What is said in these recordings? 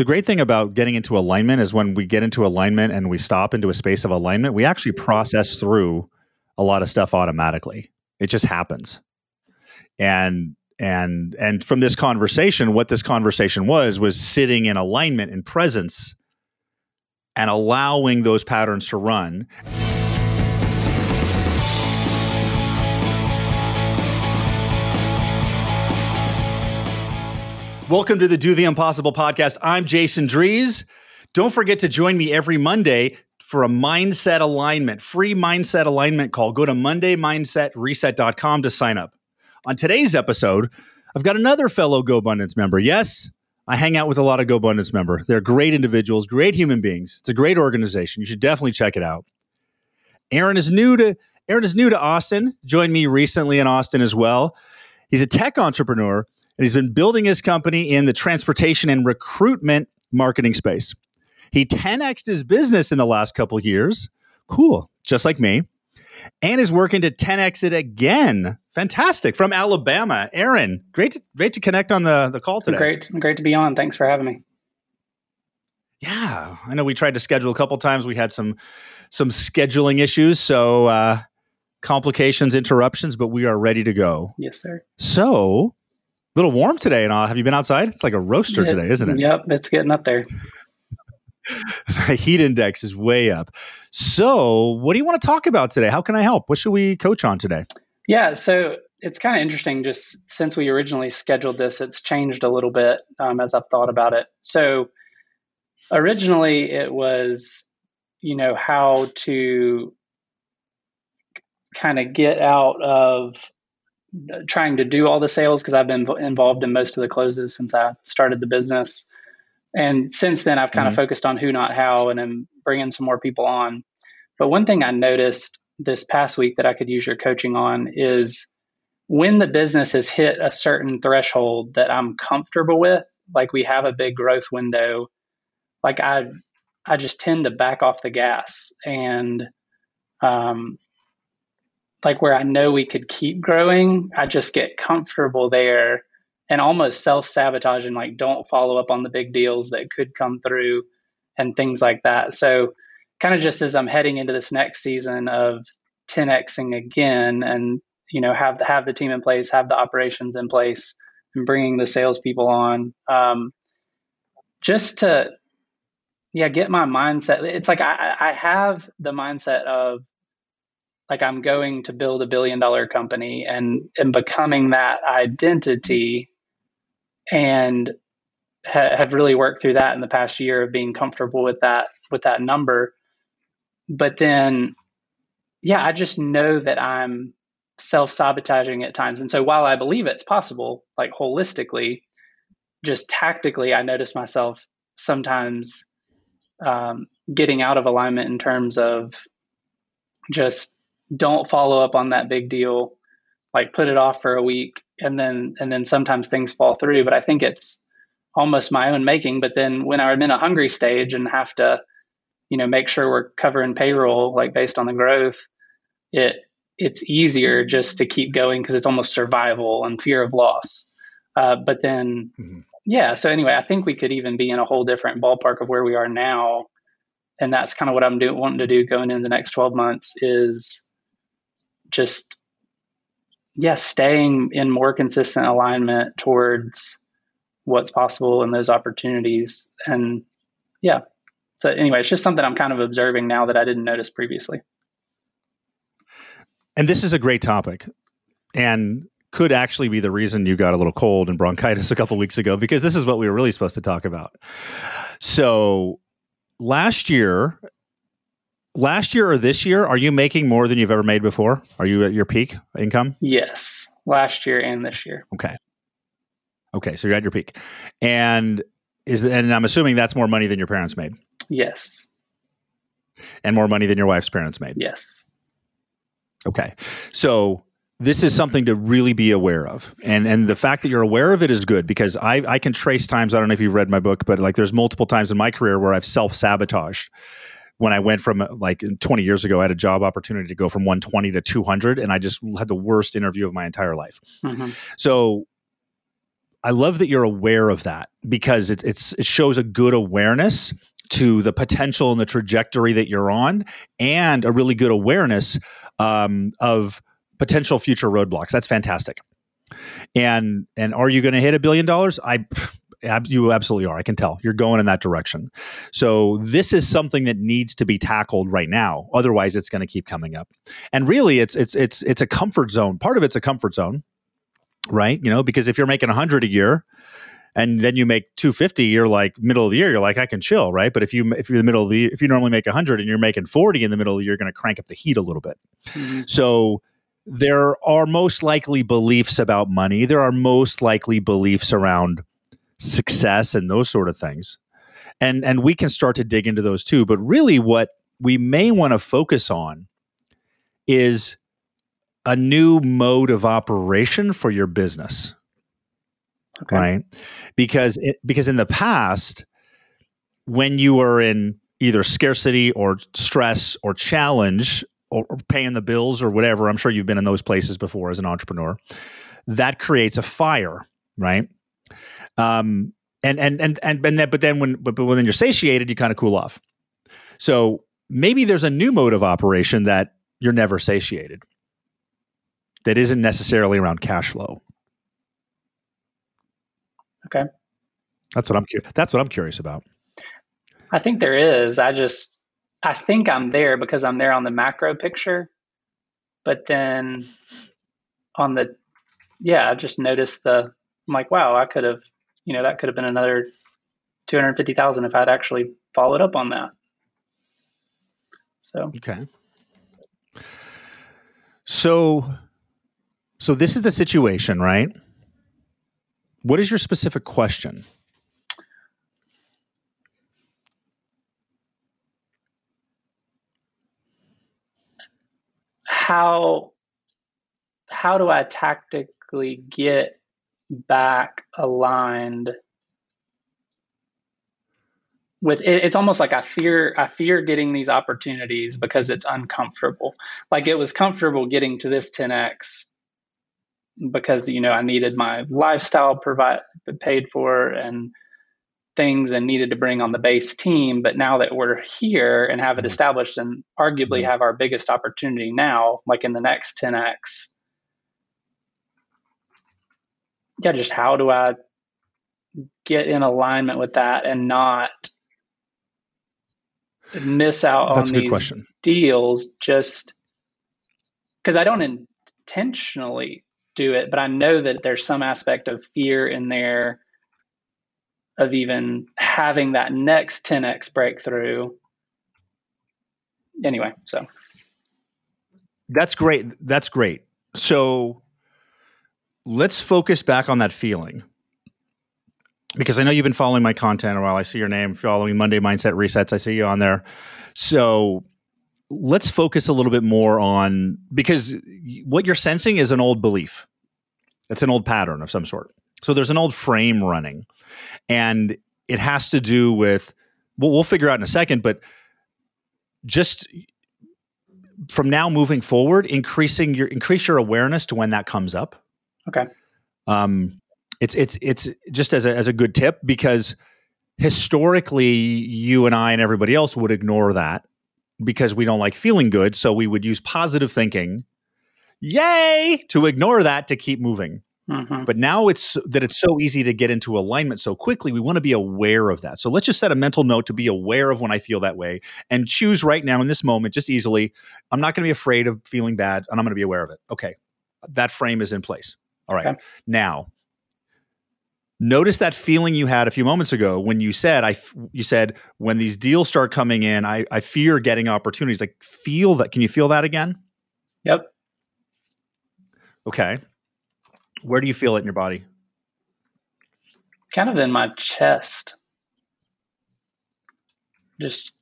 the great thing about getting into alignment is when we get into alignment and we stop into a space of alignment, we actually mm-hmm. process through a lot of stuff automatically. It just happens. And and and from this conversation, what this conversation was was sitting in alignment and presence and allowing those patterns to run. Welcome to the Do the Impossible podcast. I'm Jason Drees. Don't forget to join me every Monday for a mindset alignment, free mindset alignment call. Go to mondaymindsetreset.com to sign up. On today's episode, I've got another fellow GoBundance member. Yes, I hang out with a lot of GoBundance member. They're great individuals, great human beings. It's a great organization. You should definitely check it out. Aaron is new to Aaron is new to Austin. Joined me recently in Austin as well. He's a tech entrepreneur and he's been building his company in the transportation and recruitment marketing space. He 10xed his business in the last couple years. Cool, just like me. And is working to 10x it again. Fantastic. From Alabama. Aaron, great to, great to connect on the, the call today. Great. Great to be on. Thanks for having me. Yeah. I know we tried to schedule a couple times. We had some some scheduling issues. So uh complications, interruptions, but we are ready to go. Yes, sir. So little warm today and all. Have you been outside? It's like a roaster yeah, today, isn't it? Yep, it's getting up there. the heat index is way up. So, what do you want to talk about today? How can I help? What should we coach on today? Yeah, so it's kind of interesting. Just since we originally scheduled this, it's changed a little bit um, as I've thought about it. So, originally it was, you know, how to kind of get out of trying to do all the sales because I've been involved in most of the closes since I started the business. And since then, I've kind mm-hmm. of focused on who, not how, and I'm bringing some more people on. But one thing I noticed this past week that I could use your coaching on is when the business has hit a certain threshold that I'm comfortable with, like we have a big growth window, like I, I just tend to back off the gas and um, like where I know we could keep growing, I just get comfortable there and almost self sabotage and like don't follow up on the big deals that could come through and things like that. So, kind of just as I'm heading into this next season of 10xing again and you know have the, have the team in place, have the operations in place, and bringing the salespeople on, um, just to yeah get my mindset. It's like I, I have the mindset of like I'm going to build a billion dollar company and and becoming that identity and ha- have really worked through that in the past year of being comfortable with that with that number. But then yeah I just know that I'm self-sabotaging at times. And so while I believe it's possible like holistically just tactically I notice myself sometimes um, getting out of alignment in terms of just don't follow up on that big deal like put it off for a week and then and then sometimes things fall through. But i think it's almost my own making. But then when i'm in a hungry stage and have to you know make sure we're covering payroll like based on the growth it it's easier just to keep going because it's almost survival and fear of loss. Uh, but then mm-hmm. yeah so anyway i think we could even be in a whole different ballpark of where we are now. And that's kind of what i'm doing wanting to do going into the next 12 months is just yeah, staying in more consistent alignment towards what's possible and those opportunities. And yeah. So anyway, it's just something I'm kind of observing now that I didn't notice previously. And this is a great topic. And could actually be the reason you got a little cold and bronchitis a couple weeks ago because this is what we were really supposed to talk about. So last year last year or this year, are you making more than you've ever made before? Are you at your peak income? Yes, last year and this year. Okay. Okay, so you're at your peak, and is and I'm assuming that's more money than your parents made. Yes. And more money than your wife's parents made. Yes. Okay, so this is something to really be aware of and and the fact that you're aware of it is good because i i can trace times i don't know if you've read my book but like there's multiple times in my career where i've self-sabotaged when I went from like 20 years ago, I had a job opportunity to go from 120 to 200, and I just had the worst interview of my entire life. Mm-hmm. So I love that you're aware of that because it, it's it shows a good awareness to the potential and the trajectory that you're on, and a really good awareness um, of potential future roadblocks. That's fantastic. And and are you going to hit a billion dollars? I you absolutely are. I can tell you're going in that direction. So this is something that needs to be tackled right now. Otherwise, it's going to keep coming up. And really, it's it's it's it's a comfort zone. Part of it's a comfort zone, right? You know, because if you're making 100 a year, and then you make 250 you're like middle of the year you're like i can chill right but if you if you're the middle of the year if you normally make 100 and you're making 40 in the middle of the year you're going to crank up the heat a little bit mm-hmm. so there are most likely beliefs about money there are most likely beliefs around success and those sort of things. And and we can start to dig into those too, but really what we may want to focus on is a new mode of operation for your business. Okay. Right? Because it, because in the past when you were in either scarcity or stress or challenge or paying the bills or whatever, I'm sure you've been in those places before as an entrepreneur. That creates a fire, right? Um, and and and and, and then, but then when but, but when you're satiated, you kind of cool off. So maybe there's a new mode of operation that you're never satiated. That isn't necessarily around cash flow. Okay. That's what I'm curious. That's what I'm curious about. I think there is. I just I think I'm there because I'm there on the macro picture, but then on the yeah, I just noticed the I'm like, wow, I could have you know, that could have been another 250,000 if I'd actually followed up on that. So, okay. So, so this is the situation, right? What is your specific question? How how do I tactically get back aligned with it, it's almost like I fear I fear getting these opportunities because it's uncomfortable. Like it was comfortable getting to this 10x because you know I needed my lifestyle provide paid for and things and needed to bring on the base team. But now that we're here and have it mm-hmm. established and arguably mm-hmm. have our biggest opportunity now, like in the next 10x, yeah, just how do I get in alignment with that and not miss out That's on these question. deals just because I don't intentionally do it, but I know that there's some aspect of fear in there of even having that next 10x breakthrough. Anyway, so that's great. That's great. So let's focus back on that feeling because I know you've been following my content a while. I see your name following Monday Mindset Resets. I see you on there. So let's focus a little bit more on because what you're sensing is an old belief. It's an old pattern of some sort. So there's an old frame running, and it has to do with. Well, we'll figure out in a second, but just from now moving forward, increasing your increase your awareness to when that comes up Okay. Um, it's it's it's just as a as a good tip because historically you and I and everybody else would ignore that because we don't like feeling good, so we would use positive thinking, yay, to ignore that to keep moving. Mm-hmm. But now it's that it's so easy to get into alignment so quickly. We want to be aware of that. So let's just set a mental note to be aware of when I feel that way and choose right now in this moment, just easily. I'm not going to be afraid of feeling bad and I'm going to be aware of it. Okay. That frame is in place. All right. Okay. Now, notice that feeling you had a few moments ago when you said I you said when these deals start coming in, I I fear getting opportunities. Like feel that. Can you feel that again? Yep. Okay. Where do you feel it in your body? Kind of in my chest. Just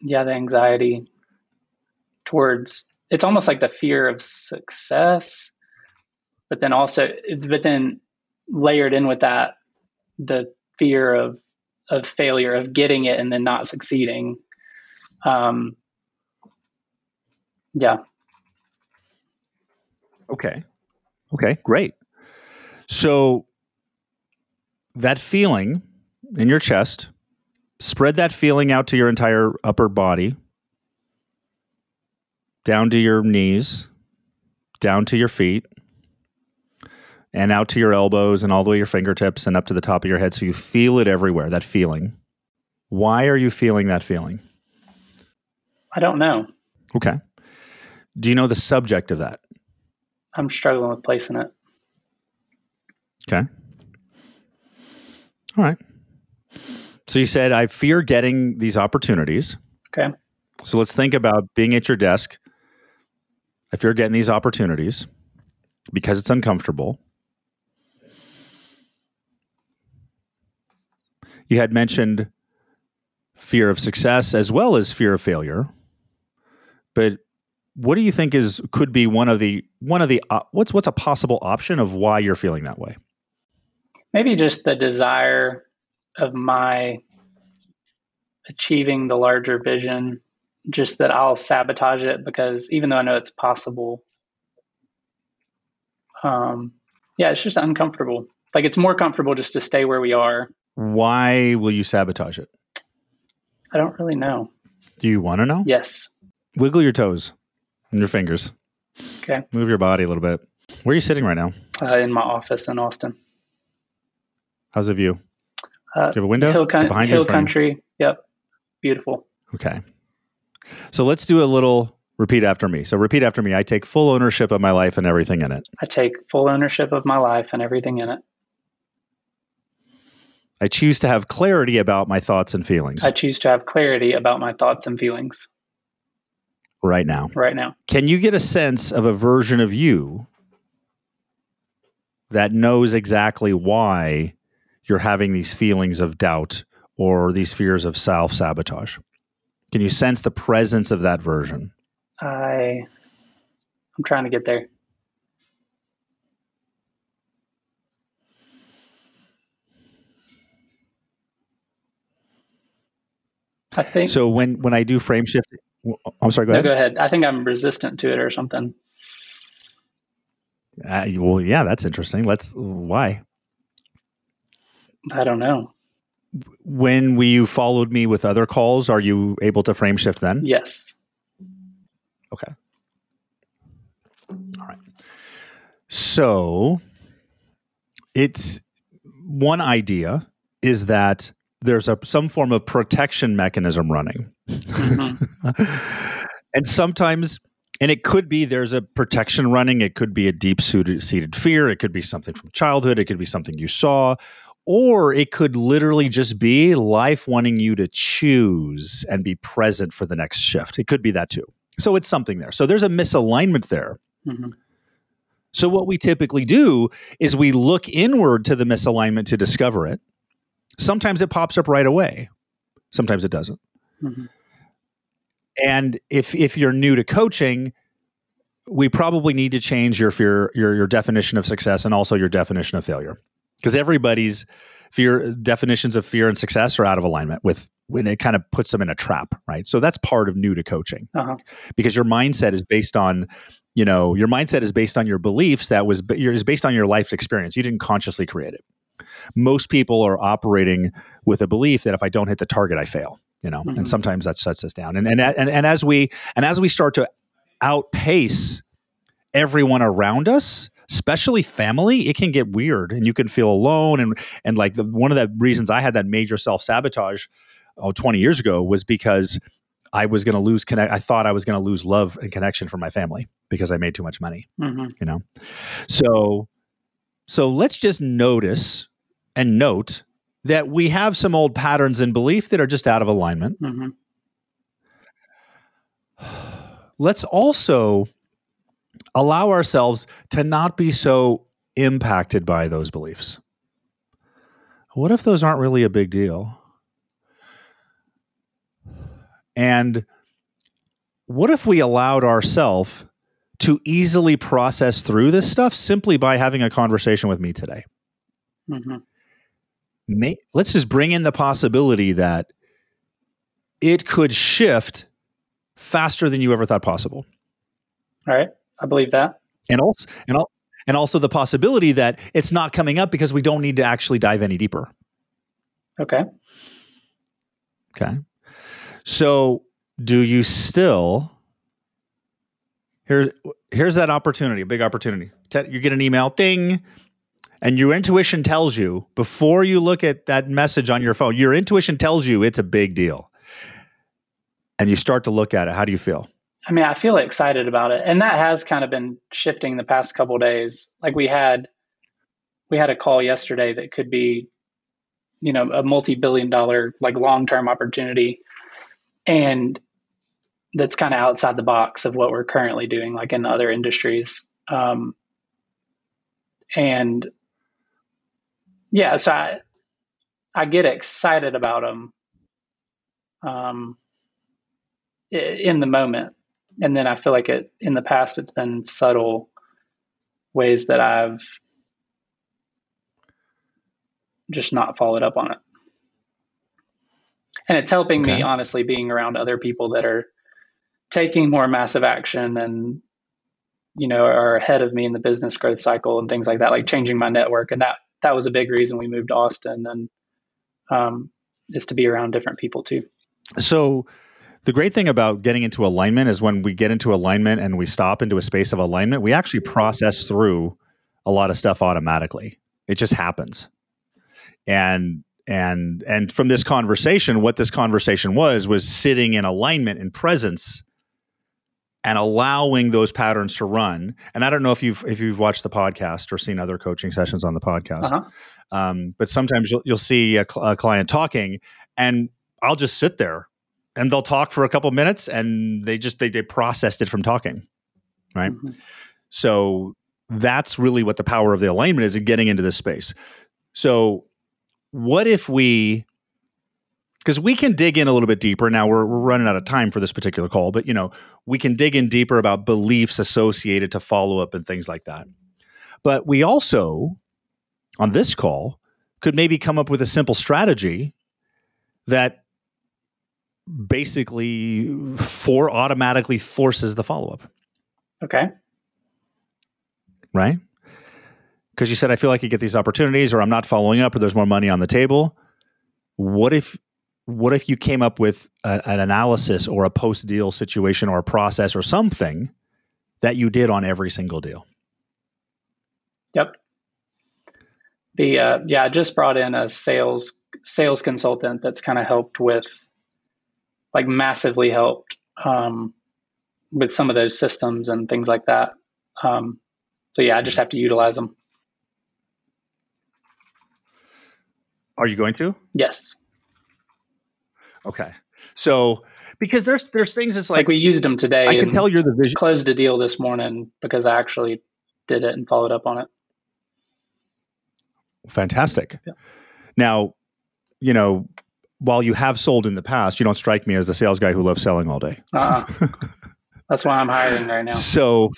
yeah, the anxiety towards it's almost like the fear of success but then also but then layered in with that the fear of of failure of getting it and then not succeeding. Um yeah. Okay. Okay great. So that feeling in your chest, spread that feeling out to your entire upper body, down to your knees, down to your feet, and out to your elbows and all the way your fingertips and up to the top of your head so you feel it everywhere, that feeling. Why are you feeling that feeling? I don't know. Okay. Do you know the subject of that? I'm struggling with placing it. Okay. All right. So you said, I fear getting these opportunities. Okay. So let's think about being at your desk. I fear getting these opportunities because it's uncomfortable. You had mentioned fear of success as well as fear of failure. But what do you think is could be one of the one of the uh, what's what's a possible option of why you're feeling that way? Maybe just the desire of my achieving the larger vision, just that I'll sabotage it because even though I know it's possible, um, yeah, it's just uncomfortable. Like it's more comfortable just to stay where we are. Why will you sabotage it? I don't really know. Do you want to know? Yes. Wiggle your toes and your fingers. Okay. Move your body a little bit. Where are you sitting right now? Uh, in my office in Austin. How's the view? Uh, Do you have a window? hill coun- behind hill in front of you? country. Yep. Beautiful. Okay. So let's do a little repeat after me. So repeat after me. I take full ownership of my life and everything in it. I take full ownership of my life and everything in it. I choose to have clarity about my thoughts and feelings I choose to have clarity about my thoughts and feelings right now. right now. Can you get a sense of a version of you that knows exactly why you're having these feelings of doubt or these fears of self sabotage? Can you sense the presence of that version? I I'm trying to get there. I think So when when I do frame shift, I'm sorry. Go no, ahead. go ahead. I think I'm resistant to it or something. Uh, well, yeah, that's interesting. Let's why I don't know. when we you followed me with other calls, are you able to frame shift then? Yes. Okay. All right. So it's one idea is that there's a some form of protection mechanism running. Mhm. and sometimes and it could be there's a protection running. It could be a deep seated fear. It could be something from childhood. It could be something you saw. Or it could literally just be life wanting you to choose and be present for the next shift. It could be that too. So it's something there. So there's a misalignment there. Mhm. so what we typically do is we look inward to the misalignment to discover it sometimes it pops up right away sometimes it doesn't Mhm. and if if you're new to coaching, we probably need to change your fear your your definition of success and also your definition of failure. Because everybody's fear definitions of fear and success are out of alignment with when it kind of puts them in a trap, right? So that's part of new to coaching Uh-huh. because your mindset is based on you know your mindset is based on your beliefs that was is based on your life experience you didn't consciously create it most people are operating with a belief that if i don't hit the target i fail you know Mhm. and sometimes that shuts us down and, and and and as we and as we start to outpace everyone around us especially family it can get weird and you can feel alone and and like the, one of the reasons i had that major self-sabotage oh 20 years ago was because I was going to lose connect. I thought I was going to lose love and connection from my family because I made too much money. Mhm. You know, so so let's just notice and note that we have some old patterns in belief that are just out of alignment. Mhm. Let's also allow ourselves to not be so impacted by those beliefs. What if those aren't really a big deal? And what if we allowed ourselves to easily process through this stuff simply by having a conversation with me today? Mhm. May, let's just bring in the possibility that it could shift faster than you ever thought possible. All right. I believe that. And also, and al- and also the possibility that it's not coming up because we don't need to actually dive any deeper. Okay. Okay. So, do you still here's here's that opportunity, a big opportunity. You get an email, ding, and your intuition tells you before you look at that message on your phone, your intuition tells you it's a big deal. And you start to look at it. How do you feel? I mean, I feel excited about it. And that has kind of been shifting the past couple days. Like we had we had a call yesterday that could be you know, a multi-billion dollar like long-term opportunity and that's kind of outside the box of what we're currently doing like in other industries. Um, and yeah, so I I get excited about them um, in the moment, and then I feel like it in the past it's been subtle ways that I've just not followed up on it. And it's helping okay. me honestly being around other people that are taking more massive action and you know are ahead of me in the business growth cycle and things like that like changing my network and that that was a big reason we moved to Austin and um, is to be around different people too. So the great thing about getting into alignment is when we get into alignment and we stop into a space of alignment, we actually process through a lot of stuff automatically. It just happens. And and and from this conversation, what this conversation was was sitting in alignment and presence and allowing those patterns to run. And I don't know if you've if you've watched the podcast or seen other coaching sessions on the podcast, uh-huh. um, but sometimes you'll you'll see a, cl- a, client talking, and I'll just sit there, and they'll talk for a couple minutes, and they just they they processed it from talking, right? Mm-hmm. So that's really what the power of the alignment is in getting into this space. So what if we because we can dig in a little bit deeper. Now we're, we're running out of time for this particular call, but you know, we can dig in deeper about beliefs associated to follow up and things like that. But we also, on this call, could maybe come up with a simple strategy that basically for automatically forces the follow up. Okay. Right? Because you said I feel like you get these opportunities or I'm not following up or there's more money on the table. What if what if you came up with a, an analysis or a post deal situation or a process or something that you did on every single deal? Yep. The uh, yeah, I just brought in a sales sales consultant that's kind of helped with, like, massively helped um, with some of those systems and things like that. Um, so yeah, I just have to utilize them. Are you going to? Yes. Okay. So because there's there's things it's like, like we used them today. I can tell you're the vision. Closed a deal this morning because I actually did it and followed up on it. Fantastic. Yeah. Now, you know, while you have sold in the past, you don't strike me as the sales guy who loves selling all day. Uh, that's why I'm hiring right now. So,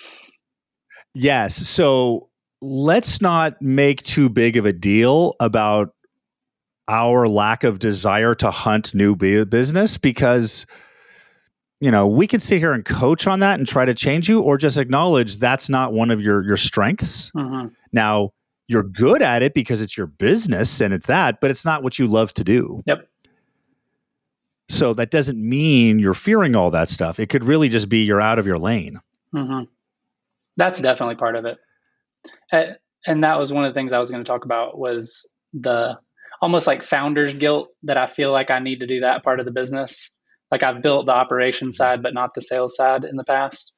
yes. So let's not make too big of a deal about our lack of desire to hunt new business because you know we can sit here and coach on that and try to change you or just acknowledge that's not one of your your strengths. Mm-hmm. now you're good at it because it's your business and it's that but it's not what you love to do. Yep. So that doesn't mean you're fearing all that stuff. It could really just be you're out of your lane. Mm-hmm. that's definitely part of it. And that was one of the things i was going to talk about was the almost like founder's guilt that I feel like I need to do that part of the business. Like I've built the operation side, but not the sales side in the past.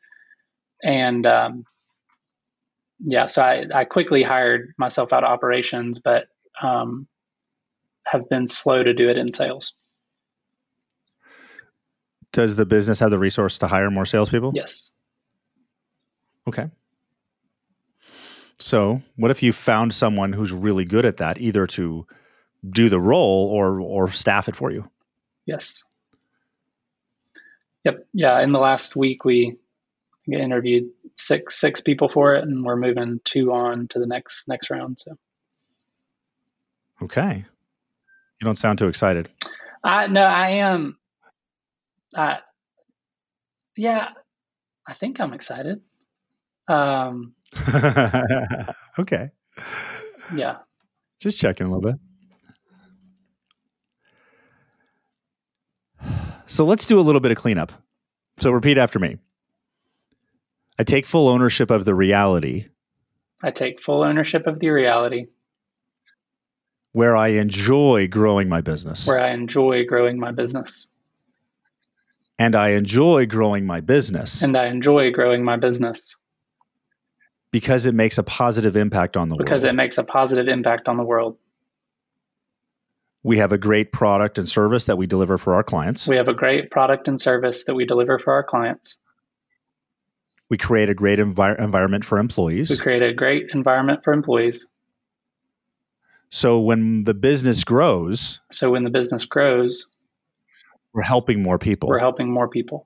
And um, yeah, so I, I quickly hired myself out of operations, but um, have been slow to do it in sales. Does the business have the resource to hire more salespeople? Yes. Okay. So, what if you found someone who's really good at that, either to do the role or or staff it for you. Yes. Yep. Yeah. In the last week, we interviewed six six people for it, and we're moving two on to the next next round. So. Okay. You don't sound too excited. I no, I am. Uh, yeah, I think I'm excited. Um, okay. Yeah. Just checking a little bit. So let's do a little bit of cleanup. So repeat after me. I take full ownership of the reality I take full ownership of the reality where I enjoy growing my business. where I enjoy growing my business. And I enjoy growing my business And I enjoy growing my business because it makes a positive impact on the because world. Because it makes a positive impact on the world. We have a great product and service that we deliver for our clients. We have a great product and service that we deliver for our clients. We create a great envi- environment for employees. We create a great environment for employees. So when the business grows, So when the business grows, we're helping more people. we're helping more people.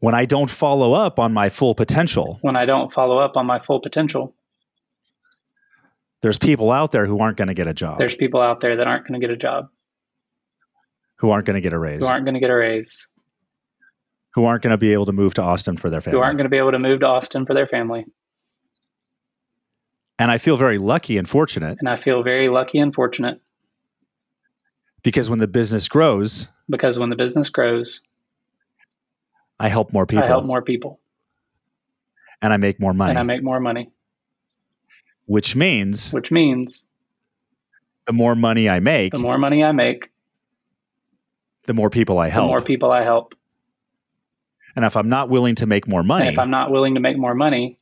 when I don't follow up on my full potential, When I don't follow up on my full potential, there's people out there who aren't going to get a job, there's people out there that aren't going to get a job, who aren't going to get a raise, who aren't going to get a raise, who aren't going to be able to move to Austin for their family. who aren't going to be able to move to Austin for their family. and I feel very lucky and fortunate. And I feel very lucky and fortunate. Because when the business grows, because when the business grows, I help more people I help more people. And I make more money, and I make more money, which means which means the more money I make, the more money I make, the more people I help, the more people I help. and if I'm not willing to make more And money if I'm not willing to make more money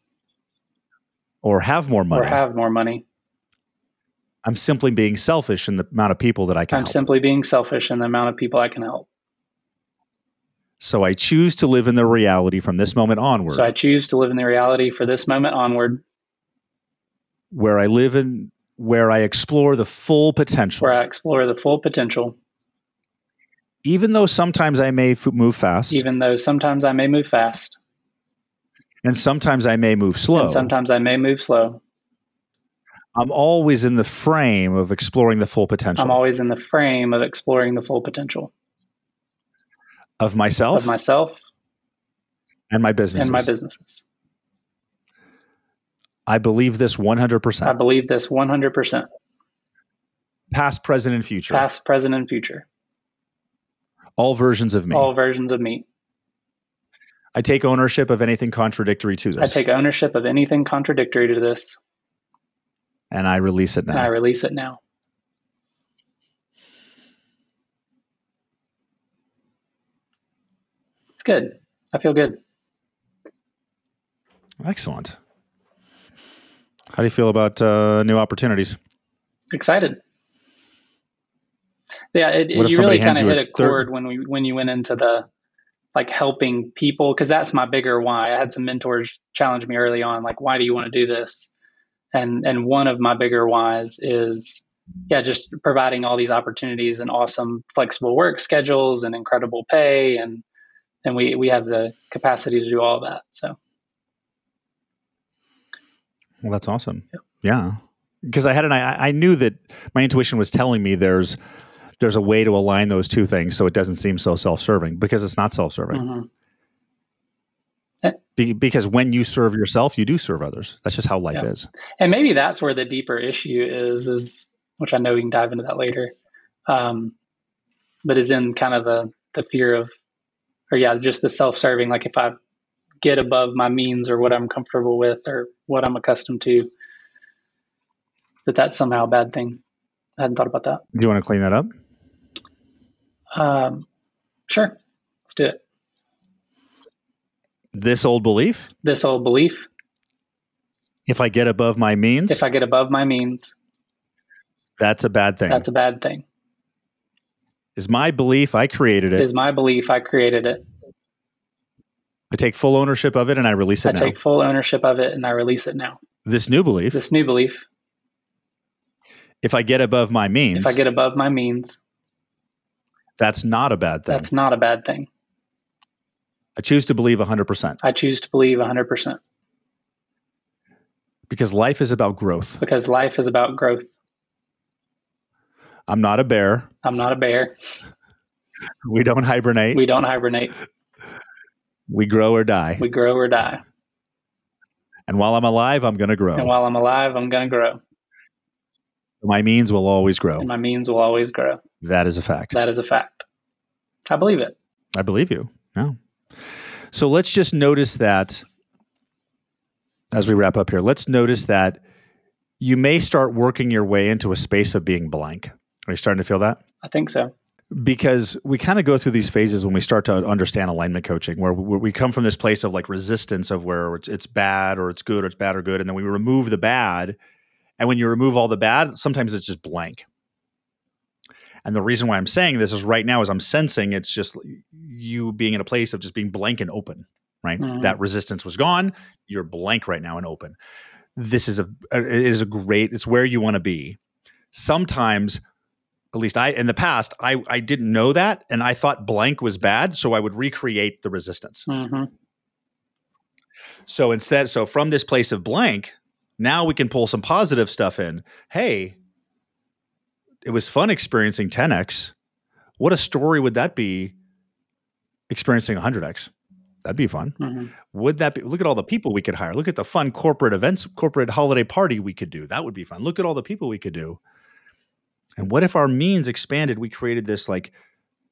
or have more money, or have more money, I'm simply being selfish in the amount of people that I can I'm help. simply being selfish in the amount of people I can help. so I choose to live in the reality from this moment onward, So I choose to live in the reality for this moment onward where I live and where I explore the full potential. where I explore the full potential, even though sometimes I may f- move fast even though sometimes I may move fast and sometimes I may move slow. and sometimes I may move slow. I'm always in the frame of exploring the full potential I'm always in the frame of exploring the full potential of myself of myself and my business. and my businesses. I believe this 100%, I believe this 100%, past, present, and future. past, present, and future. all versions of me. All versions of me. I take ownership of anything contradictory to this. I take ownership of anything contradictory to this and I release it now. and I release it now. It's good. I feel good. Excellent. How do you feel about uh, new opportunities? Excited. Yeah, it, if you really kind of hit a a third- chord when we when you went into the like helping people because that's my bigger why. I had some mentors challenge me early on, like, why do you want to do this? And and one of my bigger whys is yeah, just providing all these opportunities and awesome flexible work schedules and incredible pay and and we we have the capacity to do all that. So Well, that's awesome. Yeah, because I had an I, I knew that my intuition was telling me there's there's a way to align those two things so it doesn't seem so self-serving because it's not self-serving. mhm. Be, because when you serve yourself, you do serve others. That's just how life Yeah. is. and maybe that's where the deeper issue is is which i know we can dive into that later um, but is in kind of the the fear of or yeah just the self-serving like if i get above my means or what i'm comfortable with or what i'm accustomed to that that's somehow a bad thing. I hadn't thought about that. Do you want to clean that up? um, sure. Let's do it. This old belief: this old belief. If I get above my means, if i get above my means. That's a bad thing. that's a bad thing. Is my belief. I created it. It. is my belief i created it I take full ownership of it and I release it i now. take full ownership of it and i release it now this new belief: this new belief if I get above my means, if I get above my means, that's not a bad thing. that's not a bad thing. I choose to believe 100% I choose to believe 100% because life is about growth. because life is about growth. I'm not a bear. I'm not a bear. We don't hibernate. We don't hibernate. We grow or die. We grow or die. And while I'm alive, I'm going to grow. And while I'm alive, I'm going to grow. My means will always grow. And my means will always grow. That is a fact. That is a fact. I believe it. I believe you. Yeah. So let's just notice that as we wrap up here, let's notice that you may start working your way into a space of being blank. Are you starting to feel that? I think so. Because we kind of go through these phases when we start to understand alignment coaching, where we, come from this place of like resistance of where it's, it's bad or it's good or it's bad or good. And then we remove the bad. And when you remove all the bad, sometimes it's just blank. And the reason why I'm saying this is right now is I'm sensing it's just you being in a place of just being blank and open, right? Mm-hmm. That resistance was gone. You're blank right now and open. This is a it is a great. It's where you want to be. Sometimes, at least I in the past, I I didn't know that, and I thought blank was bad, so I would recreate the resistance. Mm-hmm. So instead, so from this place of blank, now we can pull some positive stuff in. Hey, it was fun experiencing 10x. What a story would that be experiencing 100x? That'd be fun. Mm-hmm. Would that be? Look at all the people we could hire. Look at the fun corporate events, corporate holiday party we could do. That would be fun. Look at all the people we could do. And what if our means expanded? We created this like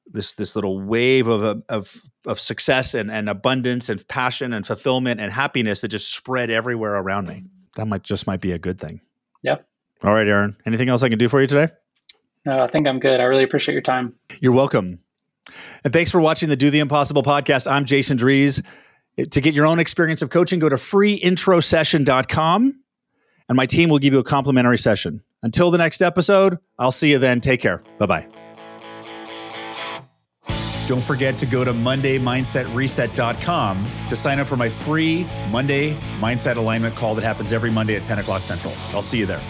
this this little wave of of of success and, and abundance and passion and fulfillment and happiness that just spread everywhere around me. Mm-hmm. That might just might be a good thing. Yep. All right, Aaron. Anything else I can do for you today? No, I think I'm good. I really appreciate your time. You're welcome. And thanks for watching the Do the Impossible podcast. I'm Jason Drees. To get your own experience of coaching, go to freeintrosession.com and my team will give you a complimentary session. Until the next episode, I'll see you then. Take care. Bye bye. Don't forget to go to MondayMindsetReset.com to sign up for my free Monday Mindset Alignment call that happens every Monday at 10 o'clock Central. I'll see you there.